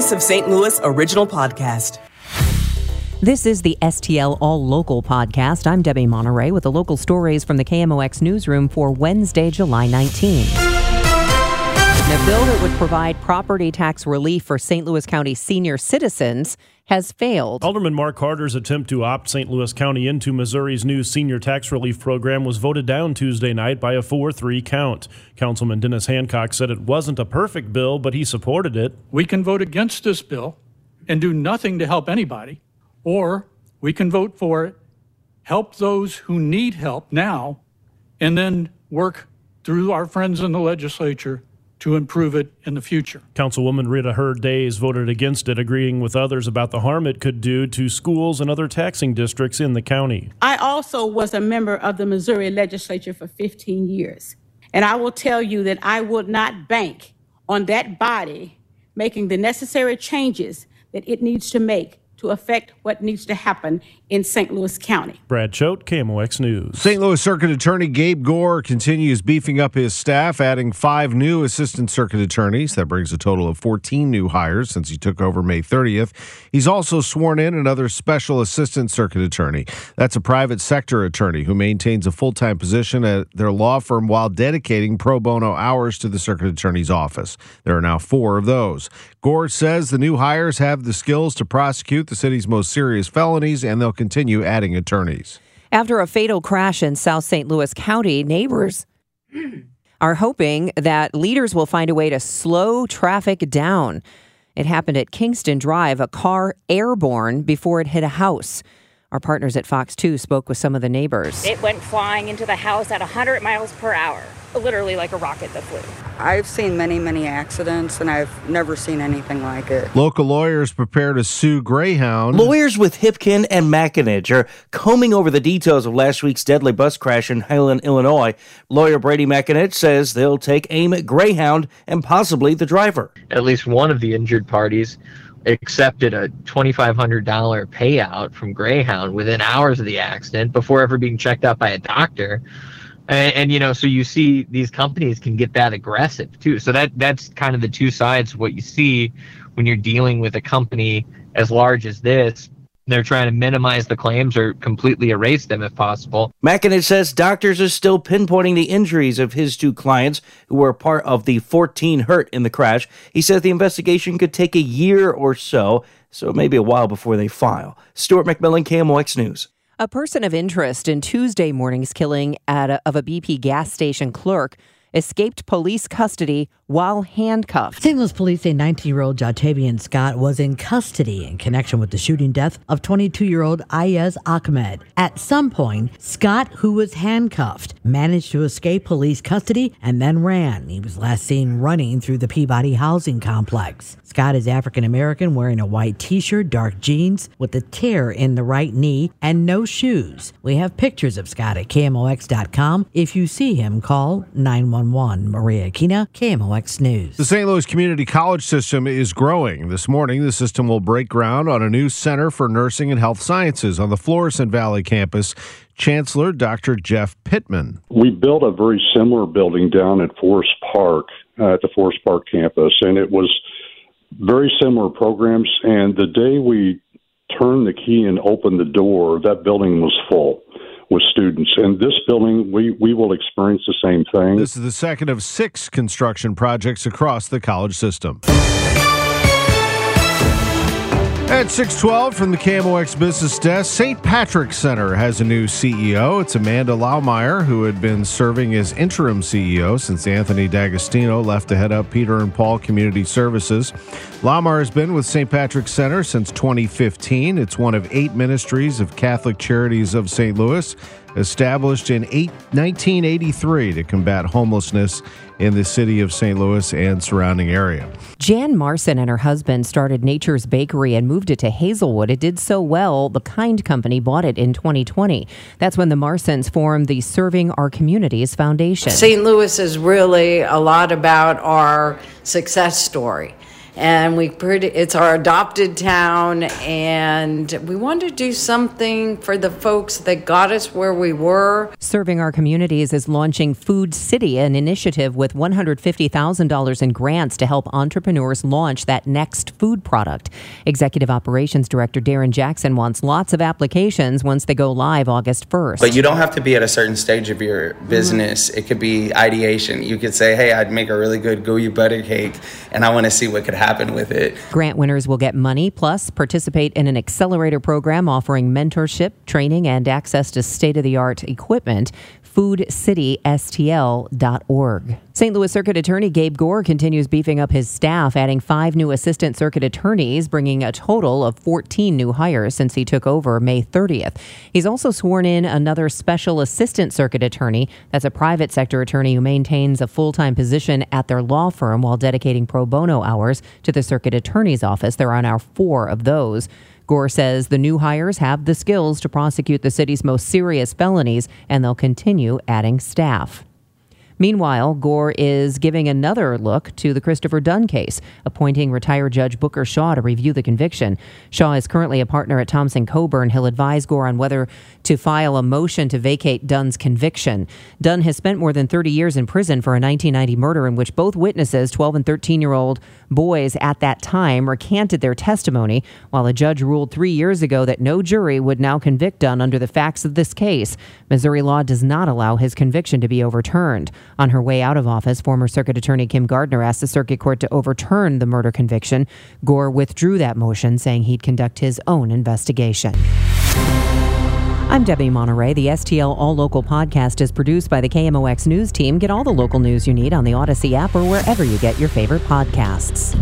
Voice of St. Louis original podcast. This is the STL All Local podcast. I'm Debbie Monterey with the local stories from the KMOX newsroom for Wednesday, July 19. A bill that would provide property tax relief for St. Louis County senior citizens has failed. Alderman Mark Harder's attempt to opt St. Louis County into Missouri's new senior tax relief program was voted down Tuesday night by a 4 3 count. Councilman Dennis Hancock said it wasn't a perfect bill, but he supported it. We can vote against this bill and do nothing to help anybody, or we can vote for it, help those who need help now, and then work through our friends in the legislature to improve it in the future. Councilwoman Rita Heard Days voted against it, agreeing with others about the harm it could do to schools and other taxing districts in the county. I also was a member of the Missouri legislature for 15 years. And I will tell you that I would not bank on that body making the necessary changes that it needs to make to affect what needs to happen in St. Louis County. Brad Choate, KMOX News. St. Louis Circuit Attorney Gabe Gore continues beefing up his staff, adding five new assistant circuit attorneys. That brings a total of 14 new hires since he took over May 30th. He's also sworn in another special assistant circuit attorney. That's a private sector attorney who maintains a full time position at their law firm while dedicating pro bono hours to the circuit attorney's office. There are now four of those. Gore says the new hires have the skills to prosecute the city's most serious felonies, and they'll continue adding attorneys. After a fatal crash in South St. Louis County, neighbors are hoping that leaders will find a way to slow traffic down. It happened at Kingston Drive, a car airborne before it hit a house. Our partners at Fox 2 spoke with some of the neighbors. It went flying into the house at 100 miles per hour, literally like a rocket that flew. I've seen many, many accidents, and I've never seen anything like it. Local lawyers prepare to sue Greyhound. Lawyers with Hipskind and McAninch are combing over the details of last week's deadly bus crash in Highland, Illinois. Lawyer Brady McAninch says they'll take aim at Greyhound and possibly the driver. At least one of the injured parties accepted a $2,500 payout from Greyhound within hours of the accident before ever being checked out by a doctor. And, and, you know, so you see these companies can get that aggressive too. So that that's kind of the two sides of what you see when you're dealing with a company as large as this. They're trying to minimize the claims or completely erase them if possible. McAninch says doctors are still pinpointing the injuries of his two clients who were part of the 14 hurt in the crash. He says the investigation could take a year or so, so it may be a while before they file. Stuart McMillan, KMOX News. A person of interest in Tuesday morning's killing a, of a BP gas station clerk escaped police custody while handcuffed. St. Louis police say 19 year old Jatavian Scott was in custody in connection with the shooting death of 22 year old Ayaz Ahmed. At some point, Scott, who was handcuffed, managed to escape police custody and then ran. He was last seen running through the Peabody housing complex. Scott is African American, wearing a white t shirt, dark jeans, with a tear in the right knee, and no shoes. We have pictures of Scott at KMOX.com. If you see him, call 911. Maria Aquina, KMOX News. The St. Louis Community College system is growing. This morning, the system will break ground on a new Center for Nursing and Health Sciences on the Florissant Valley campus. Chancellor Dr. Jeff Pittman. We built a very similar building down at Forest Park, uh, at the Forest Park campus, and it was very similar programs. And the day we turned the key and opened the door, that building was full with students. And this building, we, we will experience the same thing. This is the second of six construction projects across the college system. At 612 from the KMOX Business Desk, St. Patrick Center has a new CEO. It's Amanda Laumeier, who had been serving as interim CEO since Anthony D'Agostino left to head up Peter and Paul Community Services. Laumeier has been with St. Patrick Center since 2015. It's one of eight ministries of Catholic Charities of St. Louis, established in eight, 1983 to combat homelessness in the city of St. Louis and surrounding area. Jan Marson and her husband started Nature's Bakery and moved it to Hazelwood. It did so well, the Kind Company bought it in 2020. That's when the Marsons formed the Serving Our Communities Foundation. St. Louis is really a lot about our success story. And we pretty it's our adopted town and we wanted to do something for the folks that got us where we were. Serving our communities is launching food city an initiative with $150000 in grants to help entrepreneurs launch that next food product. Executive operations director darren jackson wants lots of applications once they go live august 1st but you don't have to be at a certain stage of your business. Mm-hmm. it could be ideation. You could say hey i'd make a really good gooey butter cake and i want to see what could happen with it. Grant winners will get money plus participate in an accelerator program offering mentorship, training, and access to state of the art equipment foodcitystl.org. St. Louis Circuit Attorney Gabe Gore continues beefing up his staff, adding five new assistant circuit attorneys, bringing a total of 14 new hires since he took over May 30th. He's also sworn in another special assistant circuit attorney. That's a private sector attorney who maintains a full time position at their law firm while dedicating pro bono hours to the circuit attorney's office. There are now four of those. Gore says the new hires have the skills to prosecute the city's most serious felonies, and they'll continue adding staff. Meanwhile, Gore is giving another look to the Christopher Dunn case, appointing retired Judge Booker Shaw to review the conviction. Shaw is currently a partner at Thompson Coburn. He'll advise Gore on whether to file a motion to vacate Dunn's conviction. Dunn has spent more than 30 years in prison for a 1990 murder in which both witnesses, 12 and 13 year old boys at that time, recanted their testimony, while a judge ruled three years ago that no jury would now convict Dunn under the facts of this case. Missouri law does not allow his conviction to be overturned. On her way out of office, former Circuit Attorney Kim Gardner asked the Circuit Court to overturn the murder conviction. Gore withdrew that motion, saying he'd conduct his own investigation. I'm Debbie Monterey. The STL All Local podcast is produced by the KMOX News team. Get all the local news you need on the Audacy app or wherever you get your favorite podcasts.